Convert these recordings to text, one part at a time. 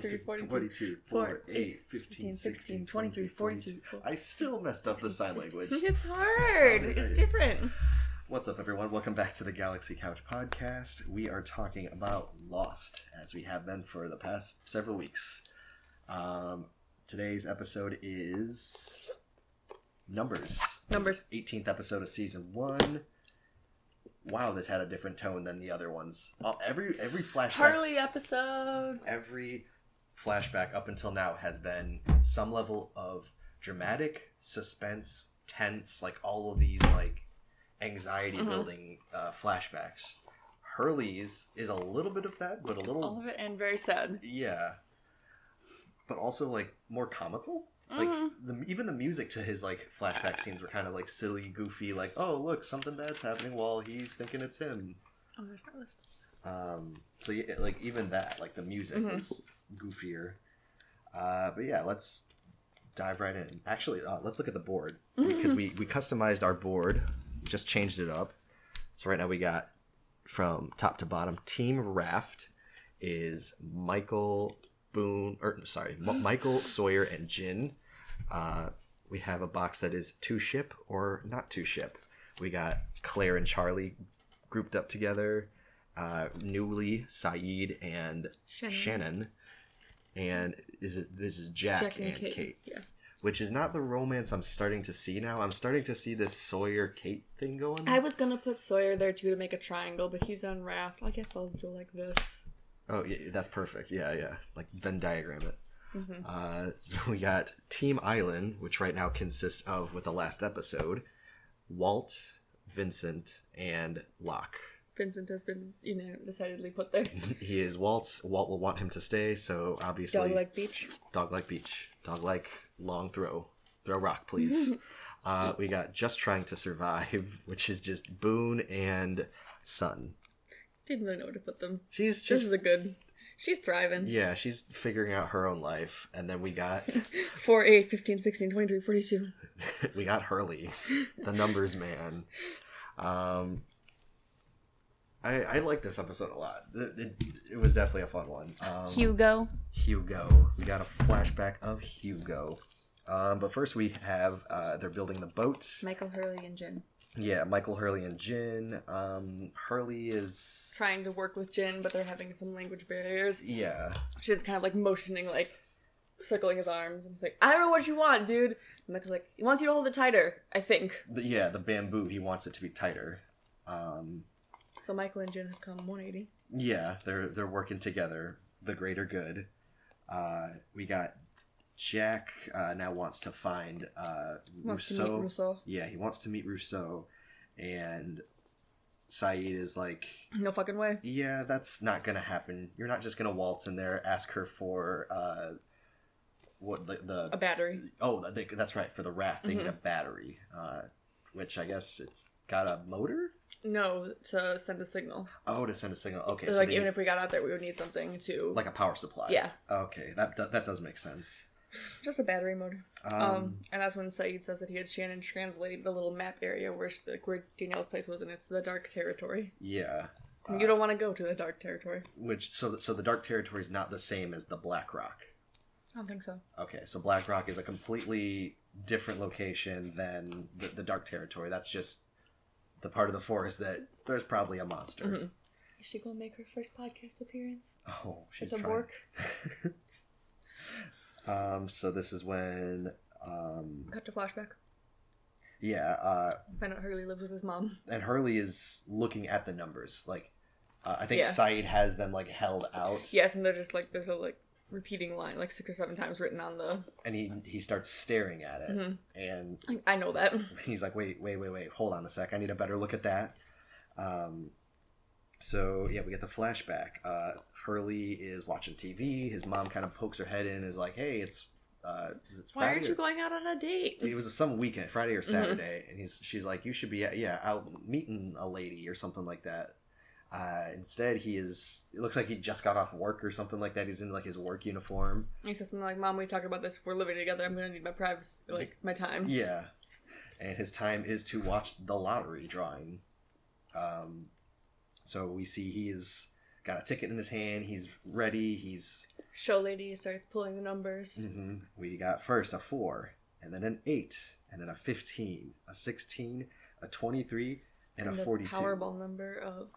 16, 23, 42, 22, 4, 4, 8, 8, 15, 16, 23, 42. 42. I still messed up the sign language. It's hard. It's different. What's up, everyone? Welcome back to the Galaxy Couch podcast. We are talking about Lost, as we have been for the past several weeks. Um, today's episode is Numbers. Numbers. 18th episode of season one. Wow, this had a different tone than the other ones. Every every flashback, Hurley episode. every flashback up until now has been some level of dramatic suspense, tense, like all of these like anxiety Mhm. building uh, flashbacks. Hurley's is a little bit of that, but a little All of it and very sad. yeah, but also like more comical. Like Mhm. the, even the music to his like flashback scenes were kind of like silly, goofy. Like, oh look, something bad's happening while he's thinking it's him. Oh, there's my list. Um, so yeah, like even that, like the music Mhm. was goofier. Uh, but yeah, let's dive right in. Actually, uh, let's look at the board because we we customized our board, just changed it up. So right now we got from top to bottom. Team Raft is Michael Boone, or sorry, M- Michael Sawyer and Jin. Uh, we have a box that is two ship or not two ship. We got Claire and Charlie grouped up together. Uh, Newly, Sayid, and Shannon. Shannon. And is it, this is Jack, Jack and, and Kate. Kate. Yeah. which is not the romance I'm starting to see now. I'm starting to see this Sawyer Kate thing going. I was gonna put Sawyer there too to make a triangle, but he's unwrapped. I guess I'll do like this. Oh, yeah, that's perfect. Yeah, yeah. Like Venn diagram it. Mhm. Uh, so we got Team Island, which right now consists of, with the last episode, Walt, Vincent, and Locke. Vincent has been, you know, decidedly put there. He is Walt's. Walt will want him to stay, so obviously, Dog like beach. dog like beach, dog like long throw, throw rock, please. uh, we got just trying to survive, which is just Boone and Sun. Didn't really know where to put them. She's This is a good. She's thriving. yeah, she's figuring out her own life, and then we got 4, 8, 15, 16, 23, 42. we got Hurley, the numbers man. Um, I I like this episode a lot. It, it, it was definitely a fun one. Um, Hugo. Hugo. We got a flashback of Hugo. Um, but first we have uh, they're building the boat. Michael Hurley and Jin. Yeah, Michael Hurley and Jin. Um, Hurley is Trying to work with Jin, but they're having some language barriers. yeah. Jin's kind of like motioning, like circling his arms. And he's like, I don't know what you want, dude. And Michael's like, he wants you to hold it tighter, I think. The, yeah, the bamboo. He wants it to be tighter. Um, So Michael and Jin have come 180. Yeah, they're they're working together, the greater good. Uh, we got Jack uh, now wants to find uh, Wants to Rousseau. meet Rousseau. Yeah, he wants to meet Rousseau, and Sayid is like, No fucking way. "Yeah, that's not gonna happen. You're not just gonna waltz in there, ask her for uh, what the, the A battery. oh, that's right for the raft. They need Mm-hmm. a battery, uh, which I guess it's got a motor. No, to send a signal. Oh, to send a signal. Okay, so like, they- even if we got out there, we would need something to. like a power supply. Yeah. Okay, that that, does make sense. just a battery motor. Um, Um, and that's when Sayid says that he had Shannon translate the little map area where, she, like, where Danielle's place was, and it's the dark territory. yeah. you don't want to go to the dark territory. Which so so the dark territory is not the same as the Black Rock. I don't think so. Okay, so Black Rock is a completely different location than the, the dark territory. That's just the part of the forest that there's probably a monster. Mm-hmm. Is she gonna make her first podcast appearance? Oh, she's It's a trying. work. Um, so this is when um, Cut to flashback. yeah, uh, Find out Hurley lives with his mom. and Hurley is looking at the numbers. Like, uh, I think Yeah. Sayid has them like held out. Yes, and they're just like there's a like repeating line like six or seven times written on the. and he he starts staring at it Mhm. and I know that. he's like wait wait wait wait hold on a sec i need a better look at that um so yeah we get the flashback uh hurley is watching tv his mom kind of pokes her head in and is like hey it's uh Why aren't you or- going out on a date? it was some weekend friday Mm-hmm. or saturday and he's she's like you should be yeah out meeting a lady or something like that uh, instead, he is. It looks like he just got off work or something like that. He's in like his work uniform. He says something like, "Mom, we talked about this. We're living together. I'm gonna need my privacy, like my time." Yeah, and his time is to watch the lottery drawing. Um, so we see he's got a ticket in his hand. He's ready. He's Show lady starts pulling the numbers. hmm We got first a four, and then an eight, and then a fifteen, a sixteen, a twenty-three, and, a the forty-two. Powerball number of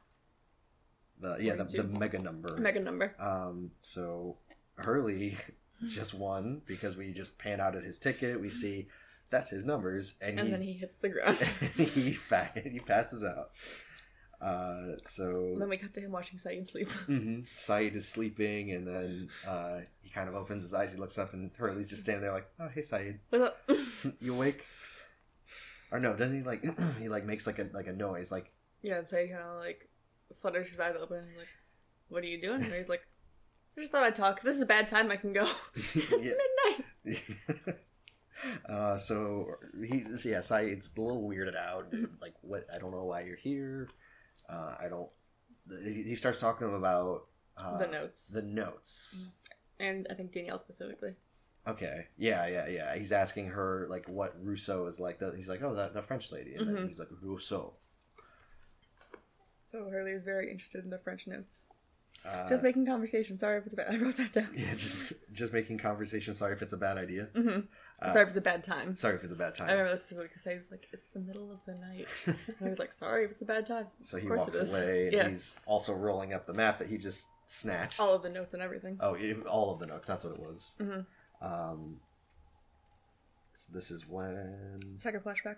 The yeah, the, the mega number. mega number. Um, so Hurley just won because we just pan out at his ticket. We see that's his numbers, and, And he then he hits the ground. he he passes out. Uh, so And then we cut to him watching Sayid sleep. hmm Sayid is sleeping, and then uh, he kind of opens his eyes. He looks up, and Hurley's just standing there, like, "Oh, hey, Sayid, What's up? you awake?" Or no, doesn't he like he like makes like a like a noise, like yeah, and Sayid kind of like flutters his eyes open. And like, what are you doing? And he's like, I just thought I'd talk. This is a bad time. I can go. it's midnight. uh, so he's yeah, it's a little weirded out. Like, what? I don't know why you're here. Uh, I don't. He he starts talking to him about uh, the notes. The notes. and I think Danielle specifically. Okay. Yeah, yeah, yeah. He's asking her like what Rousseau is like. The, he's like, oh, that the French lady, and then Mhm. he's like Rousseau. So Hurley is very interested in the French notes. Uh, Just making conversation. Sorry if it's bad. I wrote that down. yeah, just just making conversation. Sorry if it's a bad idea. hmm Uh, sorry if it's a bad time. Sorry if it's a bad time. I remember this specifically because I was like, "It's the middle of the night," and I was like, "Sorry if it's a bad time." so he walks it away, and Yeah. he's also rolling up the map that he just snatched. All of the notes and everything. Oh, yeah, all of the notes. That's what it was. Mhm. Um, so this is when, Second flashback.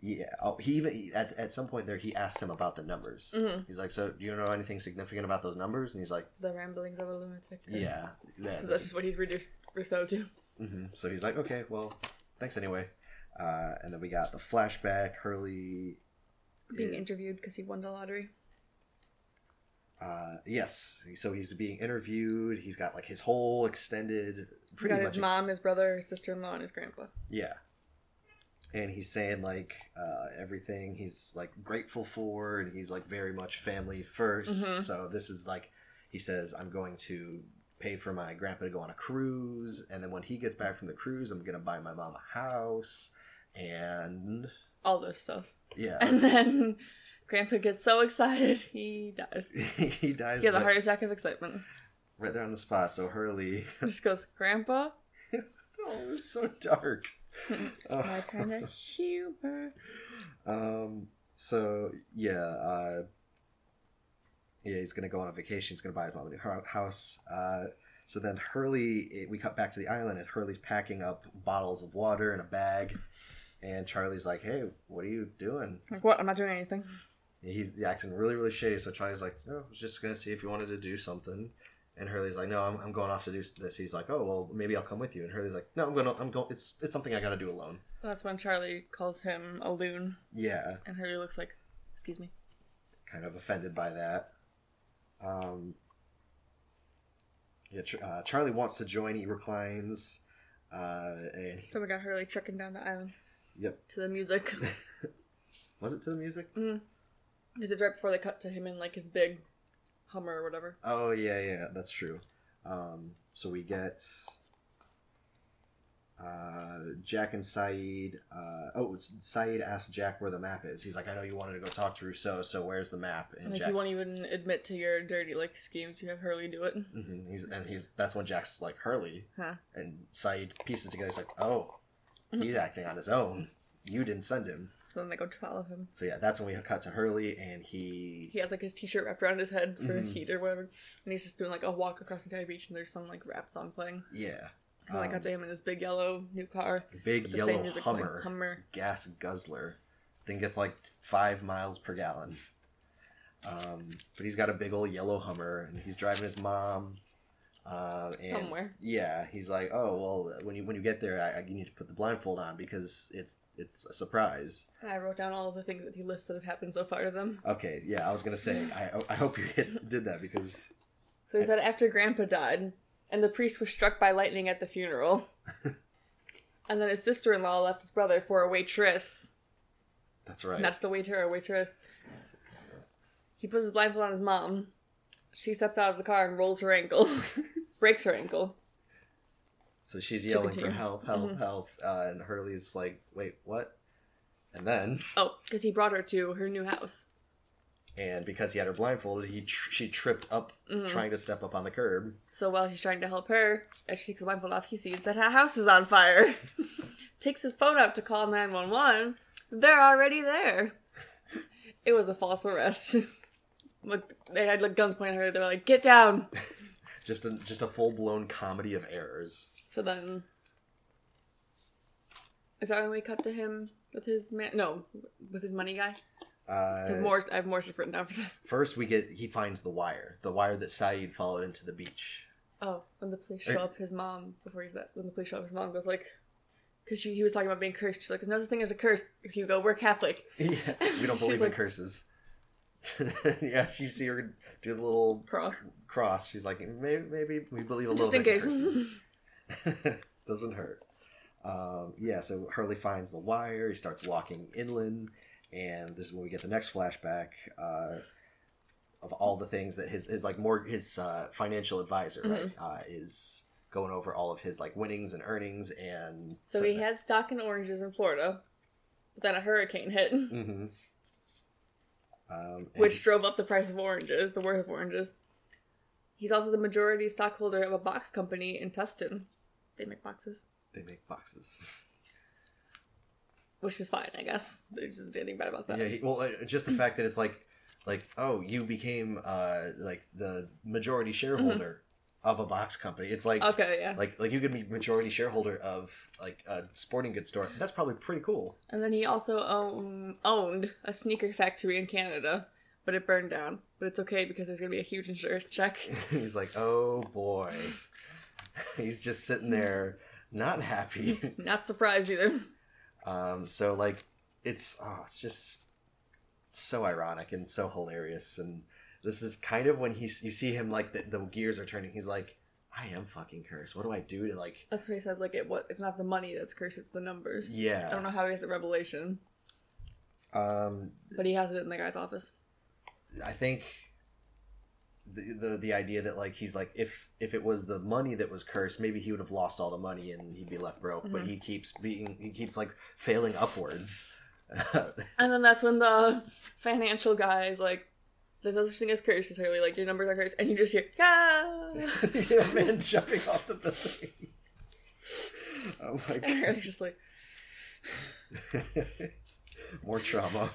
Yeah. Oh, he even he, at at some point there he asks him about the numbers. hmm He's like, "So, do you know anything significant about those numbers?" And he's like, The ramblings of a lunatic. "Yeah, yeah." Because that's just what he's reduced Rousseau to. hmm So he's like, "Okay, well, thanks anyway." Uh, and then we got the flashback. Hurley, Being is- interviewed because he won the lottery. uh, yes. So he's being interviewed. He's got like his whole extended, pretty got much his ex- mom, his brother, his sister-in-law, and his grandpa. Yeah. And he's saying like uh, everything he's like grateful for, and he's like very much family 1st Mhm. So this is like he says, I'm going to pay for my grandpa to go on a cruise, and then when he gets back from the cruise, I'm gonna buy my mom a house, and All this stuff. yeah, And then grandpa gets so excited, he dies. he dies He has a heart attack of excitement. right there on the spot. So Hurley, just goes, Grandpa? oh, it was so dark. Oh. My kind of humor. Um. So yeah. Uh. Yeah, he's gonna go on a vacation. He's gonna buy his mom a new house. Uh. So then Hurley, it, we cut back to the island, and Hurley's packing up bottles of water in a bag, and Charlie's like, "Hey, what are you doing?" Like, what? I'm not doing anything. He's acting really, really shady. So Charlie's like, "No, I was just gonna see if you wanted to do something." And Hurley's like, "No, I'm, I'm going off to do this." He's like, "Oh, well, maybe I'll come with you." And Hurley's like, "No, I'm gonna, I'm going. It's, it's something I gotta do alone." That's when Charlie calls him a loon, Yeah. and Hurley looks like, excuse me. kind of offended by that. Um, yeah, uh, Charlie wants to join E Reclines, uh, and he, So we got Hurley trucking down the island yep, to the music. was it to the music? Mm. Because it's right before they cut to him in like his big Hummer or whatever. Oh yeah, yeah, that's true. Um, so we get uh, Jack and Sayid. Uh, oh, it's- Sayid asks Jack where the map is. He's like, "I know you wanted to go talk to Rousseau, so where's the map?" And Like Jack's, you won't even admit to your dirty like schemes. You have Hurley do it. Mm-hmm. he's and he's that's when Jack's like Hurley, Huh. and Sayid pieces together. He's like, "Oh, he's acting on his own. You didn't send him." So then they go to follow him. So yeah, that's when we cut to Hurley, and he He has like his t-shirt wrapped around his head for Mhm. heat or whatever, and he's just doing like a walk across the entire beach, and there's some like rap song playing. yeah, And then I Um, got to him in his big yellow new car. big with the yellow music playing. Hummer, Hummer. gas guzzler, thing gets like t- five miles per gallon. Um, but he's got a big old yellow Hummer, and he's driving his mom. Uh, and Somewhere. Yeah, he's like, oh well, when you when you get there, I, I, you need to put the blindfold on because it's it's a surprise. I wrote down all of the things that he lists that have happened so far to them. Okay, yeah, I was gonna say, I I hope you hit, did that because So he said after Grandpa died, and the priest was struck by lightning at the funeral, and then his sister-in-law left his brother for a waitress. that's right. Not just a waiter, a waitress. He puts his blindfold on his mom. She steps out of the car and rolls her ankle, breaks her ankle. So she's yelling for help, help, help, uh, and Hurley's like, "Wait, what?" And then, Oh, because he brought her to her new house. and because he had her blindfolded, he tr- she tripped up Mm-hmm. trying to step up on the curb. So while he's trying to help her, as she takes the blindfold off, he sees that her house is on fire. Takes his phone out to call 911. They're already there. It was a false arrest. Look, they had like guns pointed at her. They were like, "Get down!" Just a just a full blown comedy of errors. So then, is that when we cut to him with his man? No, with his money guy. I have Uh, more. I have more stuff written down for that. first, we get he finds the wire, the wire that Sayid followed into the beach. Oh, when the police show Or- up, his mom before he that when the police show up, his mom goes like, because he was talking about being cursed. She's like, "There's no such thing as a curse." Hugo, we're Catholic. Yeah, we don't believe in like- curses. yeah, you see her do the little Cross. cross. She's like, maybe, maybe we believe a Just little in case. Doesn't hurt. Um, yeah, so Hurley finds the wire. He starts walking inland, and this is when we get the next flashback uh, of all the things that his his like more his uh, financial advisor Mm-hmm. uh, is going over all of his like winnings and earnings and so he had stock in oranges in Florida, but then a hurricane hit, hmm Um, which drove up the price of oranges, the worth of oranges. He's also the majority stockholder of a box company in Tustin. They make boxes, they make boxes. which is fine, I guess. There's just anything bad about that. Yeah, he, well, uh, just the fact that it's like, like, oh, you became uh like the majority shareholder of a box company. It's like. Okay, yeah. like, like you could be majority shareholder of like a sporting goods store. That's probably pretty cool. And then he also own, owned a sneaker factory in Canada, but it burned down. But it's okay because there's gonna be a huge insurance check. He's like, oh boy, he's just sitting there, not happy. Not surprised either. um, so like, it's oh, it's just so ironic and so hilarious and. This is kind of when he's you see him like the, the gears are turning. He's like, I am fucking cursed. What do I do to like That's what he says. Like it, what? It's not the money that's cursed; it's the numbers. Yeah. I don't know how he has a revelation, Um, but he has it in the guy's office. I think the, the the idea that like he's like if if it was the money that was cursed, maybe he would have lost all the money and he'd be left broke. But he keeps being he keeps like failing upwards. And then that's when the financial guy is like, "There's no such thing as curse." It's Hurley like your numbers are cursed, and you just hear, "Yeah." yeah, man jumping off the building. Oh my And god! Hurley's just like, More trauma.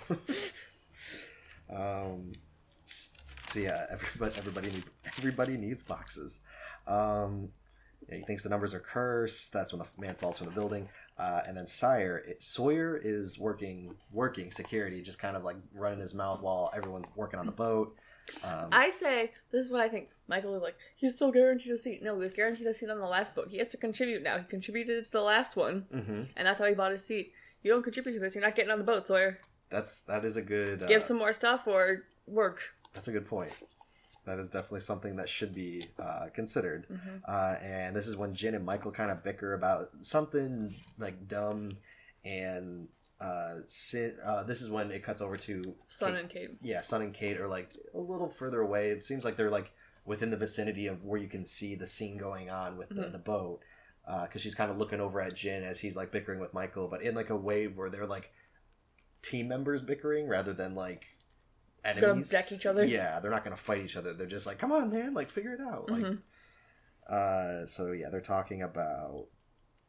um. So yeah, everybody everybody need, everybody needs boxes. Um, yeah, he thinks the numbers are cursed. That's when the man falls from the building. Uh, and then Sire it, Sawyer is working working security, just kind of like running his mouth while everyone's working on the boat. Um, I say this is what I think. Michael is like, he's still guaranteed a seat. No, he was guaranteed a seat on the last boat. He has to contribute now. He contributed to the last one, mhm. and that's how he bought his seat. You don't contribute to this, you're not getting on the boat, Sawyer. That's that is a good uh, Give some more stuff or work. That's a good point. That is definitely something that should be uh, considered. Mm-hmm. Uh, and this is when Jin and Michael kind of bicker about something like dumb, and uh, Sin, uh, this is when it cuts over to Sun Kate- and Kate. Yeah, Sun and Kate are like a little further away. It seems like they're like within the vicinity of where you can see the scene going on with the, Mhm. the boat. Because she's kind of looking over at Jin as he's like bickering with Michael, but in like a way where they're like team members bickering rather than like enemies. deck each other? Yeah, they're not gonna fight each other. They're just like, come on, man, like figure it out. Like, Mhm. uh, so yeah, they're talking about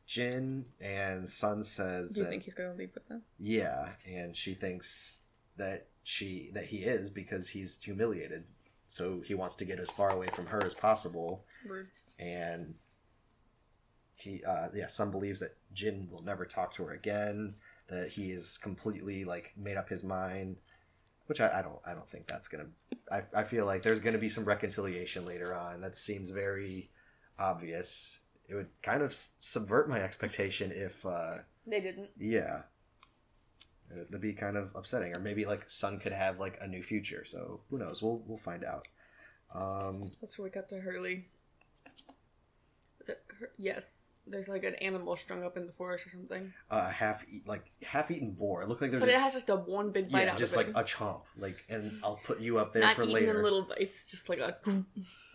Jin, and Sun says Do you that think he's gonna leave with them? yeah, and she thinks that she that he is because he's humiliated. So he wants to get as far away from her as possible, Rude. and he, uh, yeah, Sun believes that Jin will never talk to her again. That he is completely like made up his mind, which I, I don't, I don't think that's gonna. I, I feel like there's gonna be some reconciliation later on. That seems very obvious. It would kind of subvert my expectation if. Uh, They didn't. yeah. Uh, That'd be kind of upsetting. Or maybe like Sun could have like a new future. So who knows? We'll we'll find out. Um, That's where we got to Hurley. Is it? Hur- yes. There's like an animal strung up in the forest or something, a half eat like half eaten boar. It looked like there's but it has just a one big bite yeah, out just of it. Just like a chomp. Like, and I'll put you up there Not for later. in little bites, just like a.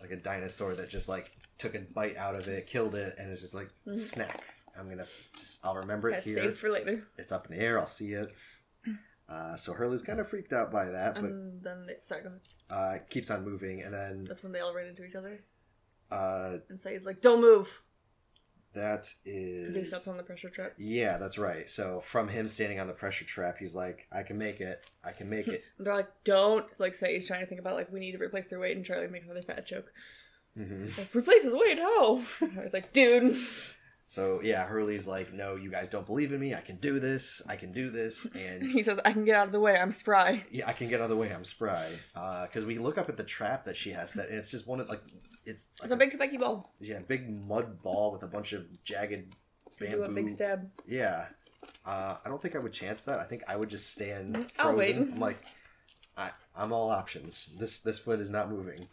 Like a dinosaur that just like took a bite out of it, killed it, and it's just like snack. I'm gonna just I'll remember it That's here. saved for later. it's up in the air. I'll see it. Uh, so Hurley's kind of freaked out by that, but And then they sorry, go ahead. uh, keeps on moving, and then That's when they all ran into each other. uh, And Sayid's like, "Don't move," that because he is stepped on the pressure trap. yeah, that's right. So from him standing on the pressure trap, he's like, "I can make it. I can make it." They're like, "Don't!" Like Sayid's trying to think about like we need to replace their weight, and Charlie makes another fat joke. hmm Like, replace his weight? How? It's like, dude. So yeah, Hurley's like, "No, you guys don't believe in me. I can do this. I can do this." And He says, "I can get out of the way. I'm spry." yeah, I can get out of the way. I'm spry. Because we look up at the trap that she has set, and it's just one of like it's like It's a big spiky ball. yeah, big mud ball with a bunch of jagged bamboo. do a big stab. Yeah. Uh, I don't think I would chance that. I think I would just stand Mm, frozen. I'm like, I, I'm all options. This this foot is not moving.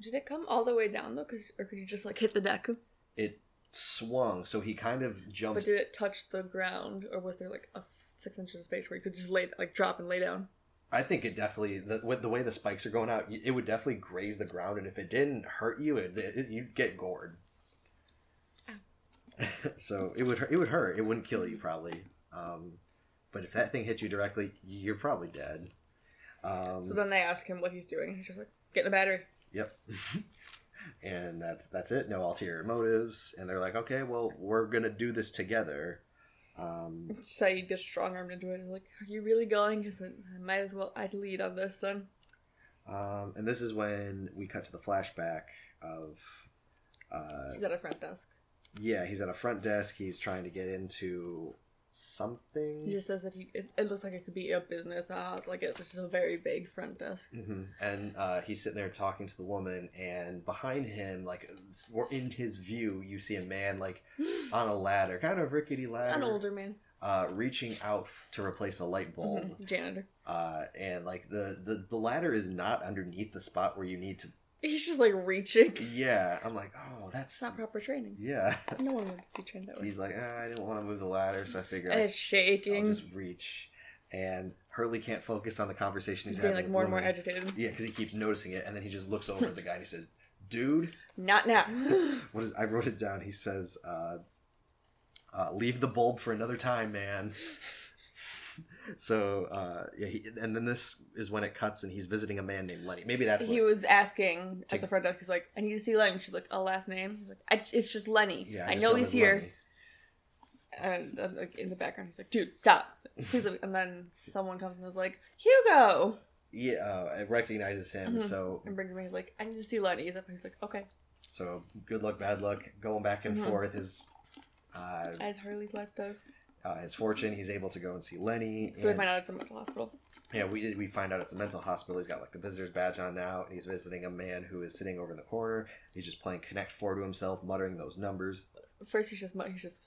Did it come all the way down though? Cause, or could you just like hit the deck? It swung, so he kind of jumped. But did it touch the ground, or was there like a six inches of space where you could just lay, like, drop and lay down? I think it definitely the, with the way the spikes are going out, it would definitely graze the ground, and if it didn't hurt you, it, it you'd get gored. so it would hurt- it would hurt. It wouldn't kill you probably. Um, but if that thing hit you directly, you're probably dead. Um, So then they ask him what he's doing. He's just like, getting a battery. Yep. and that's that's it. No ulterior motives. And they're like, okay, well, we're gonna do this together. Um, Sayid gets strong armed into it. He's like, are you really going? Because I might as well, I'd lead on this then. um, and this is when we cut to the flashback of, uh, He's at a front desk. yeah, he's at a front desk. He's trying to get into something. He just says that he, it, it looks like it could be a business house. Like, it's just a very big front desk. hmm And uh, he's sitting there talking to the woman, and behind him, like or in his view, you see a man like on a ladder, kind of rickety ladder, An older man. uh, reaching out f- to replace a light bulb. Mhm. Janitor. uh, and like the, the the ladder is not underneath the spot where you need to. He's just like reaching. Yeah, I'm like, oh, that's It's not proper training. yeah. No one would be trained that way. He's like, ah, I didn't want to move the ladder, so I figured and I, it's I'll shaking. just reach. And Hurley can't focus on the conversation he's, He's getting having like more and more agitated. Yeah, because he keeps noticing it, and then he just looks over at the guy and he says, "Dude, Not now. what is?" I wrote it down. He says, uh, uh, "Leave the bulb for another time, man." So uh, yeah, he, and then this is when it cuts, and he's visiting a man named Lenny. Maybe that's he was asking To- at the front desk. He's like, "I need to see Lenny." She's like, "A last name?" He's like, I, "It's just Lenny. yeah. I, just know he's here." Lenny. And uh, like in the background, he's like, "Dude, stop!" Please. and then someone comes and is like, "Hugo," Yeah, uh, it recognizes him. Mhm. So and brings him. He's like, "I need to see Lenny." He's, up, he's like, "Okay." so good luck, bad luck, going back and Mhm. forth. His uh, As Hurley's life does. Uh, his fortune. He's able to go and see Lenny. So and- find out it's a mental hospital. Yeah, we we find out it's a mental hospital. He's got like the visitor's badge on now, and he's visiting a man who is sitting over in the corner. He's just playing Connect Four to himself, muttering those numbers. First, he's just he's just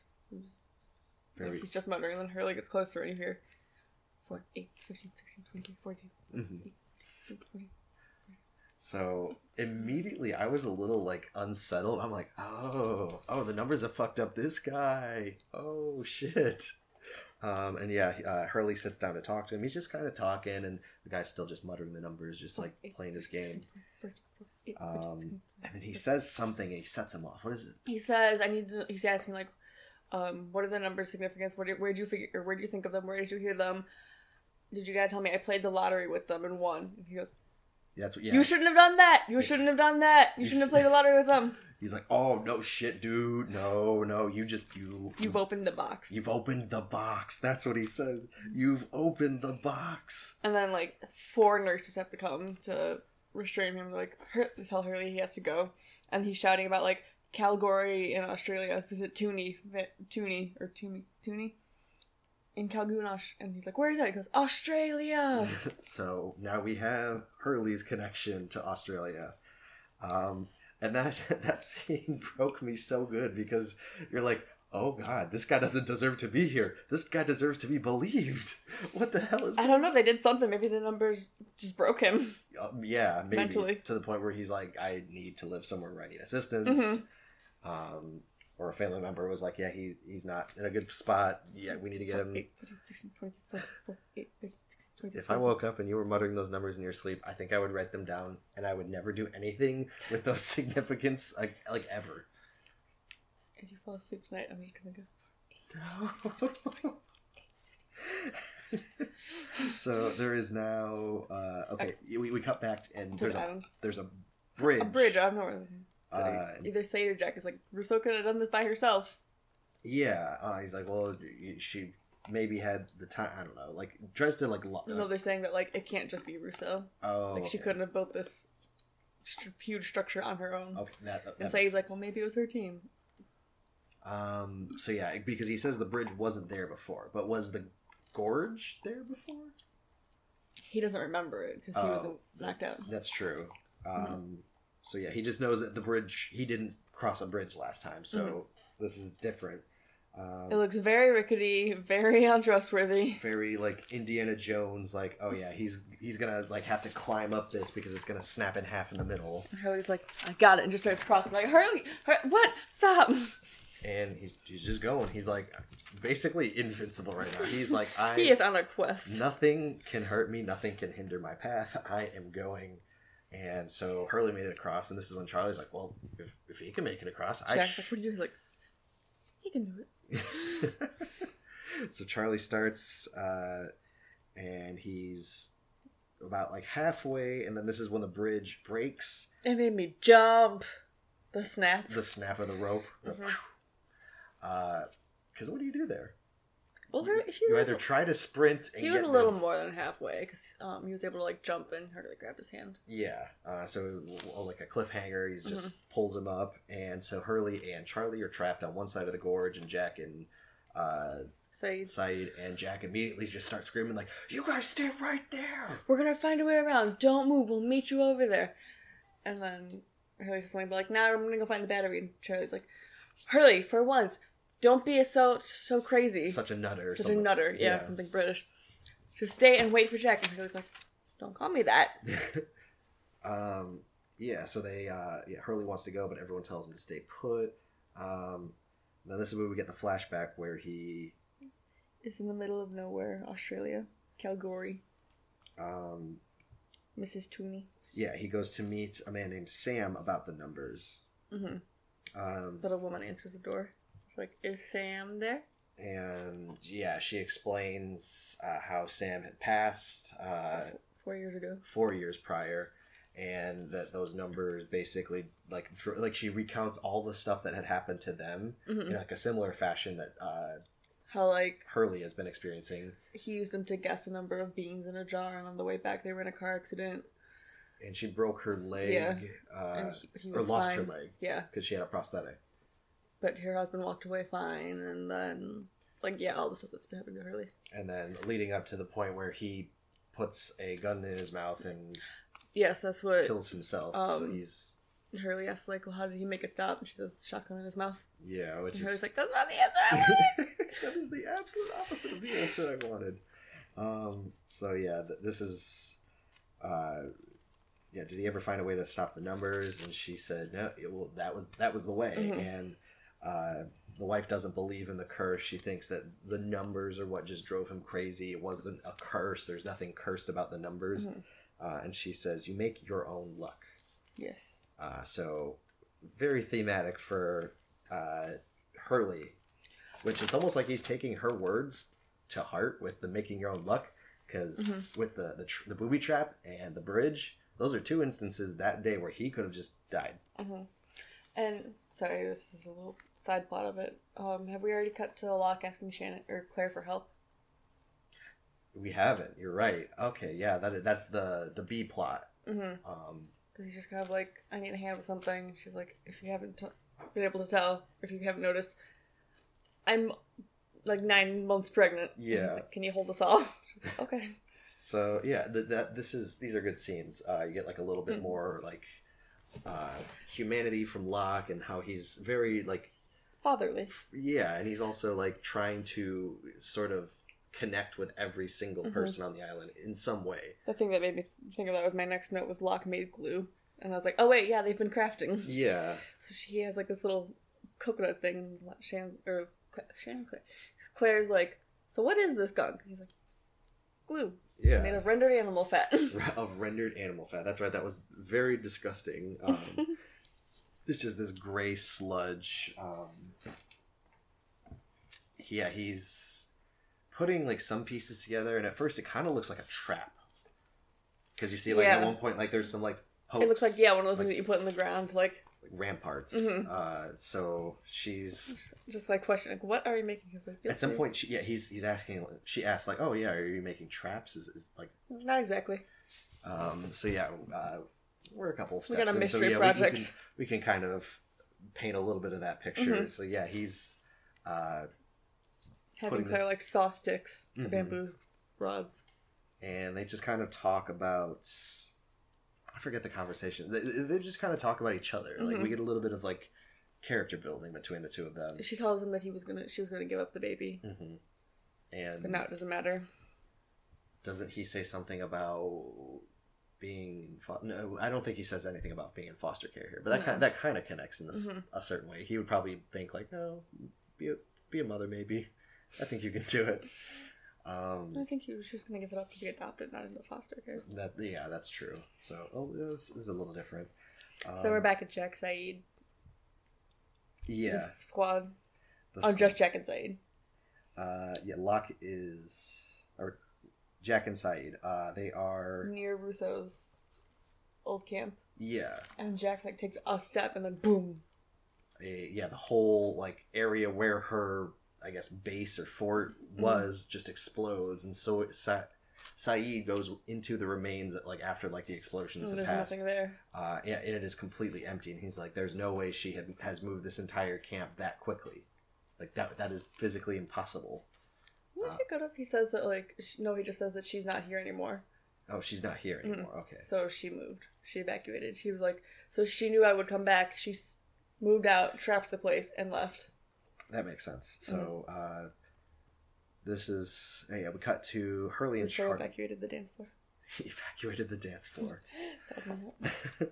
Very. he's just muttering, and then Hurley gets closer, and you hear 4, 8, 15, 16, 20, 14, Mhm. 16, 20. So immediately, I was a little like unsettled. I'm like, oh, oh, the numbers have fucked up this guy. Oh shit. Um, and yeah, uh, Hurley sits down to talk to him. He's just kind of talking, and the guy's still just muttering the numbers, just like playing his game. Um, and then he says something, and he sets him off. What is it? He says, "I need to." He's asking like, um, "What are the numbers' significance? What? Where did you figure? Where do you think of them? Where did you hear them? Did you gotta tell me I played the lottery with them and won?" And he goes, That's what. Yeah. "You shouldn't have done that. You shouldn't have done that. You shouldn't have played the lottery with them. He's like, oh no shit, dude. No, no, you just you You've opened the box." You've opened the box. That's what he says. You've opened the box. And then like four nurses have to come to restrain him. Like tell Hurley he has to go, and he's shouting about like Calgary in Australia. Visit Tooney, Vi- Tooney or Tooney, Tooney in Kalgoonash, and he's like, "Where is that?" He goes, "Australia." so now we have Hurley's connection to Australia. Um, and that that scene broke me so good because you're like, oh god, this guy doesn't deserve to be here. This guy deserves to be believed. What the hell is? I don't know. They did something. Maybe the numbers just broke him. Um, yeah, maybe Mentally. to the point where he's like, I need to live somewhere where I need assistance. Mm-hmm. Um, or a family member was like, yeah, he he's not in a good spot. Yeah, we need to get him. 8, 14, 16, 20, 24, 8, 15, 16, 20, If I woke up and you were muttering those numbers in your sleep, I think I would write them down, and I would never do anything with those significance, like like ever. as you fall asleep tonight, I'm just gonna go. so there is now uh, okay. We, we cut back and To there's the a island. there's a bridge. A bridge. I don't know. So Uh, either Say or Jack is like Rousseau could have done this by herself. Yeah, uh, he's like, well, she maybe had the time. I don't know. Like tries to like. Lo- No, they're saying that like it can't just be Rousseau. oh, Like she okay. couldn't have built this st- huge structure on her own. Okay, that, that and makes Sayid's like, well, maybe it was her team. Um. So yeah, because he says the bridge wasn't there before, but was the gorge there before? He doesn't remember it because he Oh. wasn't knocked out. That's true. Mm-hmm. So yeah, he just knows that the bridge. He didn't cross a bridge last time, so this is different. Um, Mm-hmm. It looks very rickety, very untrustworthy. very like Indiana Jones. Like, oh yeah, he's he's gonna like have to climb up this because it's gonna snap in half in the middle. And Hurley's like, I got it, and just starts crossing. Like, Hurley, Hur- what? Stop! and he's he's just going. He's like basically invincible right now. He's like I He is on a quest. nothing can hurt me, nothing can hinder my path. I am going. And so Hurley made it across, and this is when Charlie's like, "Well, if, if he can make it across, I." Jack's Sh-. like, what do you do? He's like, he can do it. so Charlie starts, uh, and he's about like halfway, and then this is when the bridge breaks. It made me jump. The snap. The snap of the rope. Because what do you do there? Well, her, she You was. either try to sprint. And He was a little the- more than halfway because um, he was able to like jump and Hurley grabbed his hand. Yeah, uh, so like a cliffhanger, he's just Mm-hmm. pulls him up, and so Hurley and Charlie are trapped on one side of the gorge, and Jack and uh, he's, Sayid and Jack immediately just start screaming like, "You guys stay right there!" we're gonna find a way around. Don't move. We'll meet you over there. And then Hurley says something like, "Now I'm gonna go find the battery." And Charlie's like, "Hurley, for once, don't be so so crazy, Such a nutter. such a nutter." Yeah, something British. Just stay and wait for Jack. And Hurley's like, "Don't call me that." um, yeah, so they uh, yeah Hurley wants to go, but everyone tells him to stay put. Um, then this is where we get the flashback where he is in the middle of nowhere, Australia, Kalgoorlie. um, Mrs. Tooney. yeah he goes to meet a man named Sam about the numbers. Mm-hmm. Um, But a woman answers the door. Like, "Is Sam there?" and yeah, she explains uh, how Sam had passed uh, Four years ago. four years prior, and that those numbers basically like dr- like she recounts all the stuff that had happened to them Mhm. in like a similar fashion that uh, How like Hurley has been experiencing, he used them to guess the number of beans in a jar, and on the way back they were in a car accident, and she broke her leg Yeah. uh, he, he or lost fine. her leg Yeah, because she had a prosthetic. But her husband walked away fine, and then like yeah, all the stuff that's been happening to Hurley. And then leading up to the point where he puts a gun in his mouth and Yes, that's what kills himself. so Um, he's Hurley asks. Like, well, how did he make it stop? And she says, shotgun in his mouth. yeah, which And is Hurley's like, that's not the answer. I wanted." that is the absolute opposite of the answer I wanted. Um, so yeah, th- this is, uh, yeah. Did he ever find a way to stop the numbers? And she said, no. It, well, that was that was the way. Mhm. And uh, the wife doesn't believe in the curse. She thinks that the numbers are what just drove him crazy. It wasn't a curse. There's nothing cursed about the numbers. Mhm. Uh, and she says, you make your own luck. yes. Uh, so very thematic for uh, Hurley, which it's almost like he's taking her words to heart with the making your own luck. Because Mhm. with the the, tr- the booby trap and the bridge, those are two instances that day where he could have just died. hmm And sorry, this is a little side plot of it. Um, have we already cut to Locke asking Shannon or Claire for help? We haven't. You're right. Okay, yeah, that that's the the B plot. Mm-hmm. Um, Because he's just kind of like, I need a hand with something. She's like, if you haven't t- been able to tell, if you haven't noticed, I'm like nine months pregnant. Yeah. like, Can you hold us all? She's like, okay. so yeah, th- that this is these are good scenes. Uh, you get like a little bit Mhm. more like uh, humanity from Locke and how he's very like Fatherly. Yeah, and he's also like trying to sort of connect with every single Mhm. person on the island in some way. The thing that made me think of that was my next note was Locke made glue. And I was like, oh wait, yeah, they've been crafting. Yeah, So she has like this little coconut thing. and Shannon's or Shannon Claire. Claire's like, so what is this gunk? He's like, glue yeah, made of rendered animal fat. of rendered animal fat. That's right. That was very disgusting. Um, it's just this gray sludge. Um, yeah, he's putting like some pieces together, and at first it kind of looks like a trap because you see like Yeah. at one point like there's some like pokes, It looks like yeah, one of those like- things that you put in the ground, like like, ramparts. Mhm. Uh, so she's just like questioning, like, what are you making? Like, at some point she, yeah he's he's asking she asks like oh yeah are you making traps is, is like not exactly. um so yeah uh, we're a couple steps. We got a in, mystery so yeah project. We, we, can, we can kind of paint a little bit of that picture Mhm. so yeah he's uh Having Claire this- like saw sticks, Mhm. bamboo rods. and they just kind of talk about I forget the conversation. They, they just kind of talk about each other. Like Mhm. we get a little bit of like character building between the two of them. She tells him that he was gonna, she was gonna give up the baby, hmm And but now it doesn't matter. doesn't he say something about being in fo- no? I don't think he says anything about being in foster care here. But that No. kind that kind of connects in this Mhm. a certain way. He would probably think like, no, be a be a mother maybe. I think you can do it. Um, I think he was just gonna give it up to be adopted, not into foster care. that yeah, that's true. So oh, this is a little different. so we're Um, back at Jack Sayid, Yeah, squad. the Oh, just Jack and Sayid. Uh, yeah, Locke is or Jack and Sayid. Uh, they are near Rousseau's old camp, yeah, and Jack like takes a step and then boom. a, yeah. The whole like area where her I guess base or fort Mm-hmm. was just explodes, and so Sa- Sayid goes into the remains like after like the explosions And have there's passed. nothing there. Uh, yeah, and it is completely empty, and he's like, "There's no way she had, has moved this entire camp that quickly. Like that that is physically impossible." What Uh, he could have? He says that like sh- no, he just says that she's not here anymore. Oh, she's not here Mm-hmm. anymore. Okay. So she moved. She evacuated. She was like, so she knew I would come back. She s- moved out, trapped the place, and left. That makes sense. Mm-hmm. So uh, this is yeah. We cut to Hurley and Charlie evacuated the dance floor. evacuated the dance floor. That was my note.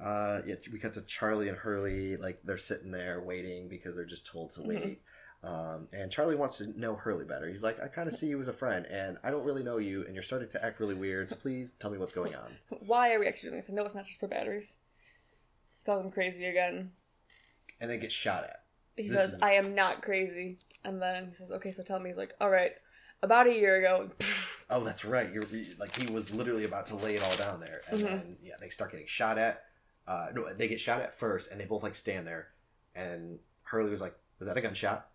uh, yeah, we cut to Charlie and Hurley. Like they're sitting there waiting because they're just told to Mm-hmm. Um, and Charlie wants to know Hurley better. He's like, I kind of see you as a friend, and I don't really know you, and you're starting to act really weird. So please tell me what's going on. Why are we actually doing this? I know it's not just for batteries. He calls him crazy again. And then get shot at. He This says, is- I am not crazy. And then he says, okay, so tell me. He's like, all right. About a year ago, Oh, that's right. You're like he was literally about to lay it all down there, and Mhm. then yeah, they start getting shot at. Uh, no, they get shot at first, and they both like stand there. And Hurley was like, "Was that a gunshot?"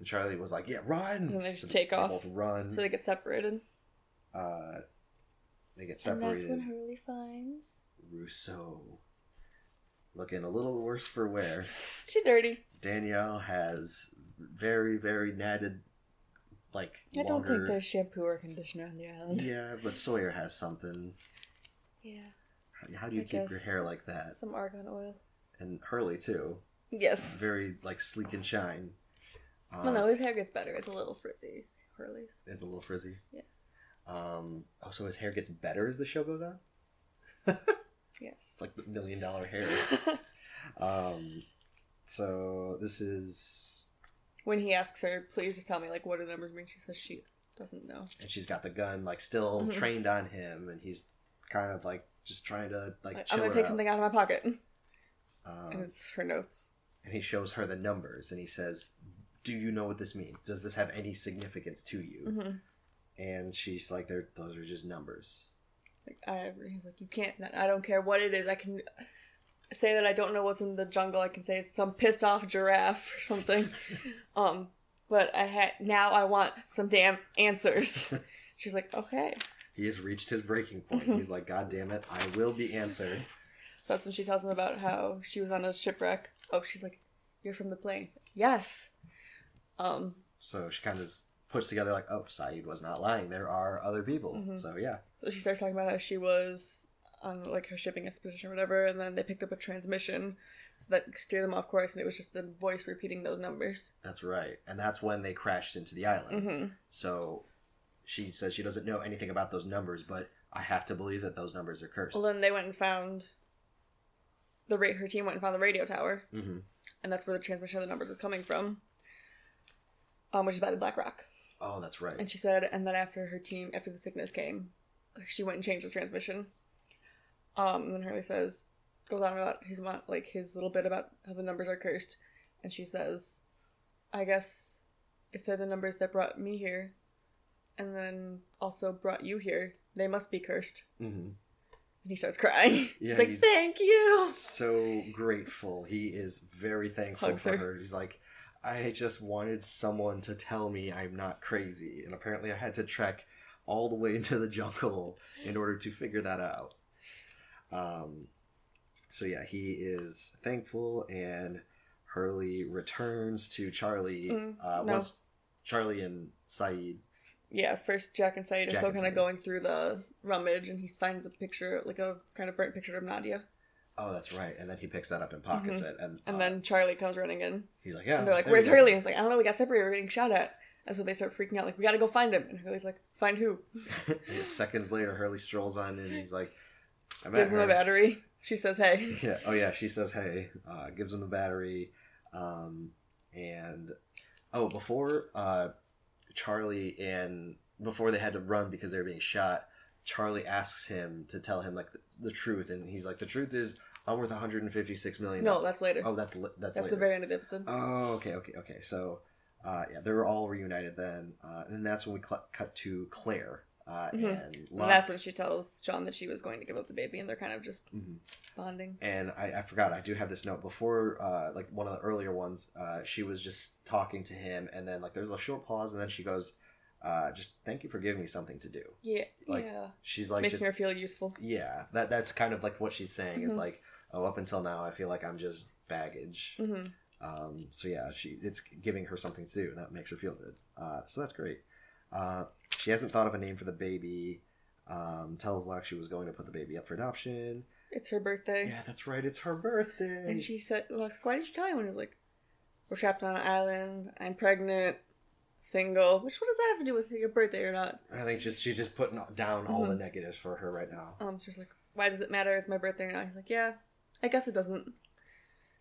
And Charlie was like, "Yeah, run!" And they just So take off. Both run. so they get separated. uh, they get separated. And that's when Hurley finds Rousseau, looking a little worse for wear. she dirty. Danielle has very, very natted, like I don't think there's shampoo or conditioner on the island. Yeah, but Sawyer has something. Yeah. How- How do you I keep your hair like that? Some argan oil. And Hurley too, Yes. very like sleek and shine. Uh, well, no, his hair gets better. It's a little frizzy. Hurley's. is a little frizzy. Yeah. Um. Oh, so his hair gets better as the show goes on. Yes. It's like the million dollar hair. um. So this is, when he asks her, please just tell me, like, what do the numbers mean? She says she doesn't know. and she's got the gun like still Mhm. trained on him, and he's kind of like just trying to like. Like, I'm gonna take out. something out of my pocket. Um, And it's her notes. and he shows her the numbers, and he says, "Do you know what this means? Does this have any significance to you?" hmm And she's like, "They're those are just numbers." Like, I, agree. he's like, you can't, I don't care what it is. I can say that I don't know what's in the jungle. I can say it's some pissed off giraffe or something. um, but I had, now I want some damn answers. She's like, okay. He has reached his breaking point. Mm-hmm. He's like, God damn it, I will be answered. That's when she tells him about how she was on a shipwreck. Oh, she's like, "You're from the plane." He's like, yes. Um. So she kind of puts together like, oh, Sayid was not lying. There are other people. Mm-hmm. So yeah, So she starts talking about how she was on like her shipping expedition or whatever, and then they picked up a transmission so that steered them off course, and it was just the voice repeating those numbers. that's right. And that's when they crashed into the island. Mm-hmm. So she says she doesn't know anything about those numbers, but I have to believe that those numbers are cursed. Well, then they went and found the ra- her team went and found the radio tower, hmm and that's where the transmission of the numbers was coming from. Um, which is by the Black Rock. Oh, that's right. And she said, and then after her team, after the sickness came, she went and changed the transmission. Um, and then Hurley says, goes on about his like his little bit about how the numbers are cursed, and she says, I guess if they're the numbers that brought me here, and then also brought you here. They must be cursed. hmm And he starts crying. Yeah, he's like, he's- thank you. So grateful. He is very thankful Hugs for her. her. He's like, I just wanted someone to tell me I'm not crazy, and apparently I had to trek all the way into the jungle in order to figure that out. Um, so yeah, he is thankful, and Hurley returns to Charlie Mm, uh, no. once Charlie and Sayid. Yeah, first Jack and Sayid are still kind of going through the rummage, and he finds a picture, like a kind of burnt picture of Nadia. Oh, that's right, and then he picks that up and pockets it, and, Mm-hmm. And uh, then Charlie comes running in, he's like, "Yeah." and they're like, "Where's he is." Hurley?" And it's like, "I don't know. We got separated. We're getting shot at." And so they start freaking out, like, "We got to go find him." And Hurley's like, "Find who?" Seconds later, Hurley strolls on in. and He's like, "I met Gives him her." a battery. She says, "Hey." Yeah. Oh yeah. She says, "Hey," uh, gives him the battery, um, and oh, before uh, Charlie and before they had to run because they were being shot, Charlie asks him to tell him like the, the truth, and he's like, "The truth is, I'm worth 156 million. No, that's later. Oh, that's li- that's, later. That's later. the very end of the episode. Oh, okay, okay, okay. So, uh, yeah, they were all reunited then, uh, and that's when we cl- cut to Claire uh, Mhm. and and that's when she tells John that she was going to give up the baby, and they're kind of just Mhm. bonding. And I, I forgot, I do have this note before, uh, like one of the earlier ones. Uh, she was just talking to him, and then like there's a short pause, and then she goes, uh, "Just thank you for giving me something to do." Yeah, Like, yeah. She's like, Making just her feel useful. yeah, that that's kind of like what she's saying is Mhm. like, oh, up until now, I feel like I'm just baggage. hmm Um, so yeah, she it's giving her something to do, and that makes her feel good. Uh, so that's great. Uh, she hasn't thought of a name for the baby. Um, tells Locke she was going to put the baby up for adoption. It's her birthday. Yeah, that's right. It's her birthday. And she said, like, why did you tell him? And he was like, we're trapped on an island. I'm pregnant, single. Which, what does that have to do with your birthday or not? I think just she's just putting down all the Mhm. negatives for her right now. Um, she's like, why does it matter? It's my birthday or not? He's like, yeah, I guess it doesn't.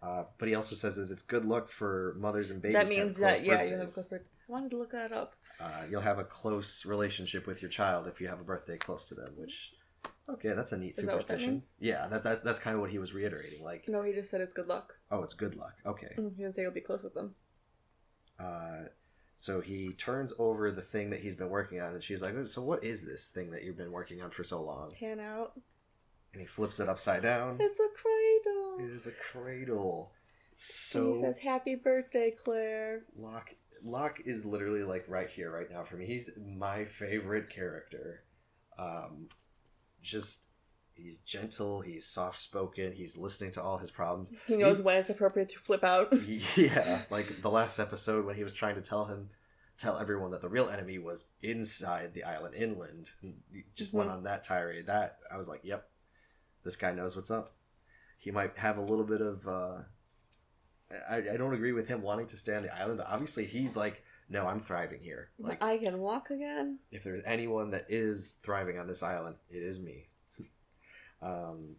Uh, but he also says that it's good luck for mothers and babies. that to have means close that, yeah, you have a close birthday. I wanted to look that up. Uh, you'll have a close relationship with your child if you have a birthday close to them. Which, okay, that's a neat Is that what that superstition. means? Yeah, that, that that's kind of what he was reiterating. Like, No, he just said it's good luck. oh, it's good luck. Okay. Mm, He didn't say you'll be close with them. Uh, so he turns over the thing that he's been working on, and she's like, "Oh, "So what is this thing that you've been working on for so long?" Pan out. And he flips it upside down. It's a cradle. It is a cradle. and So he says, happy birthday, Claire. Locke, Locke is literally like right here, right now for me. He's my favorite character. Um, just he's gentle. He's soft spoken. He's listening to all his problems. He knows when it's appropriate to flip out. Yeah, like the last episode when he was trying to tell him, tell everyone that the real enemy was inside the island inland. And he just went Mhm. on that tirade. That I was like, yep, this guy knows what's up. He might have a little bit of. uh I, I don't agree with him wanting to stay on the island, but obviously he's like, no, I'm thriving here. Like, I can walk again. if there's anyone that is thriving on this island, it is me. um,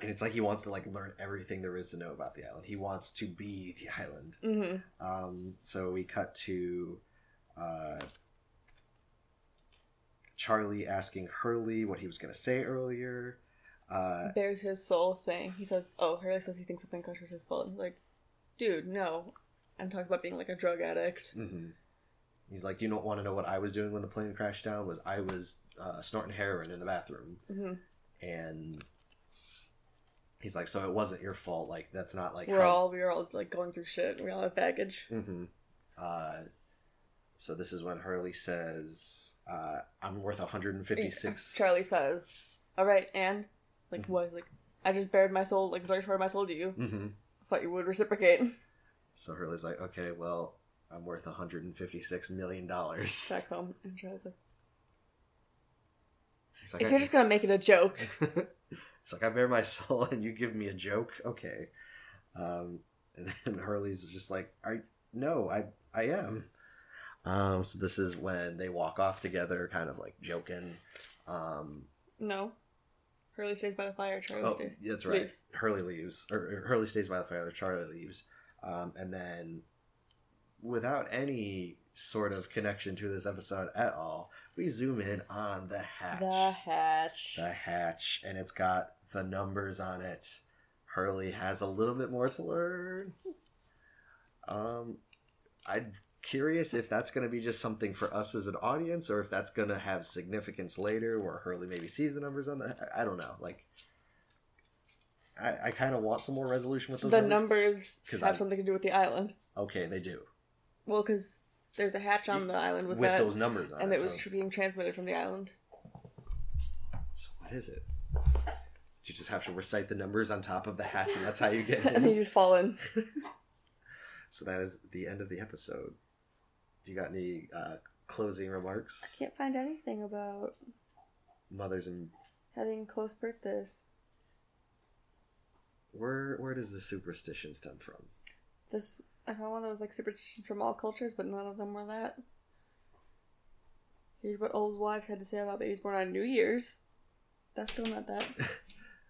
and it's like he wants to like learn everything there is to know about the island. He wants to be the island. hmm Um, so we cut to uh, Charlie asking Hurley what he was going to say earlier. Uh, Bears his soul, saying, he says, oh, Hurley says he thinks something kosher is his fault. And he's like, dude, no. And talks about being like a drug addict. mhm. He's like, "Do you not want to know what I was doing when the plane crashed down? Was I was uh, snorting heroin in the bathroom?" hmm And he's like, "So it wasn't your fault. Like that's not like We're how- all, we're all like going through shit. We all have baggage. Mm-hmm. Uh, so this is when Hurley says, uh, "I'm worth 156." Charlie says, all right, and? Like, Mhm. what? Like, I just bared my soul, like, the darkest part of my soul to you. Mm-hmm. thought you would reciprocate. So Hurley's like, "Okay, well, I'm worth 156 million dollars." Back home. And Charlie's like, like, if I- you're just gonna make it a joke. it's like I bear my soul and you give me a joke. Okay. Um, and, and Hurley's just like, I no, I I am. Um, so this is when they walk off together, kind of like joking. Um, No. Hurley stays by the fire, Charlie oh, stays. that's right. leaves. Hurley leaves, or, Hurley stays by the fire. Charlie leaves, um, and then without any sort of connection to this episode at all, we zoom in on the hatch. The hatch. the hatch and it's got the numbers on it. Hurley has a little bit more to learn. Um, I curious if that's going to be just something for us as an audience or if that's going to have significance later where Hurley maybe sees the numbers on the. I don't know. Like, I, I kind of want some more resolution with those the numbers. numbers 'Cause have I- something to do with the island. Okay, they do. Well, because there's a hatch on the island with, With that, those numbers on it. and it. it was so- being transmitted from the island. So what is it? You just have to recite the numbers on top of the hatch, and that's how you get and then you fall in. so that is the end of the episode. Do you got any uh, closing remarks? I can't find anything about mothers and having close birthdays. where where does the superstition stem from? This I found one that was like superstitions from all cultures, but none of them were that. Here's what old wives had to say about babies born on New Year's. That's still not that.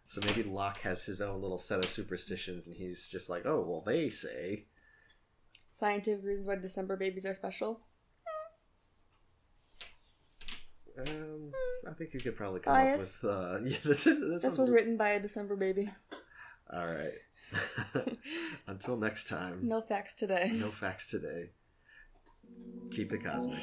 So maybe Locke has his own little set of superstitions, and he's just like, oh well, they say. Scientific reasons why December babies are special. Um, I think you could probably come Bias. up with. Uh, yeah, this, this, This was written by a December baby. All right. Until next time. No facts today. No facts today. Keep it cosmic.